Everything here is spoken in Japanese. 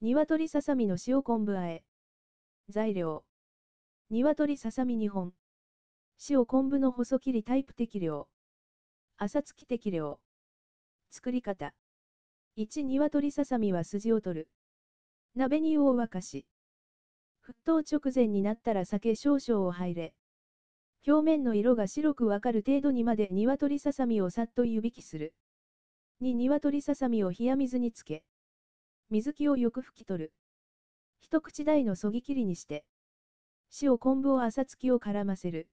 鶏ささみの塩昆布和え。材料。鶏ささみ2本。塩昆布の細切りタイプ適量。朝付き適量。作り方。1鶏ささみは筋を取る。鍋に湯を沸かし。沸騰直前になったら酒少々を入れ。表面の色が白くわかる程度にまで鶏ささみをさっと湯引きする。2鶏ささみを冷や水につけ。水気をよく拭き取る。一口大のそぎ切りにして。塩昆布を朝付きを絡ませる。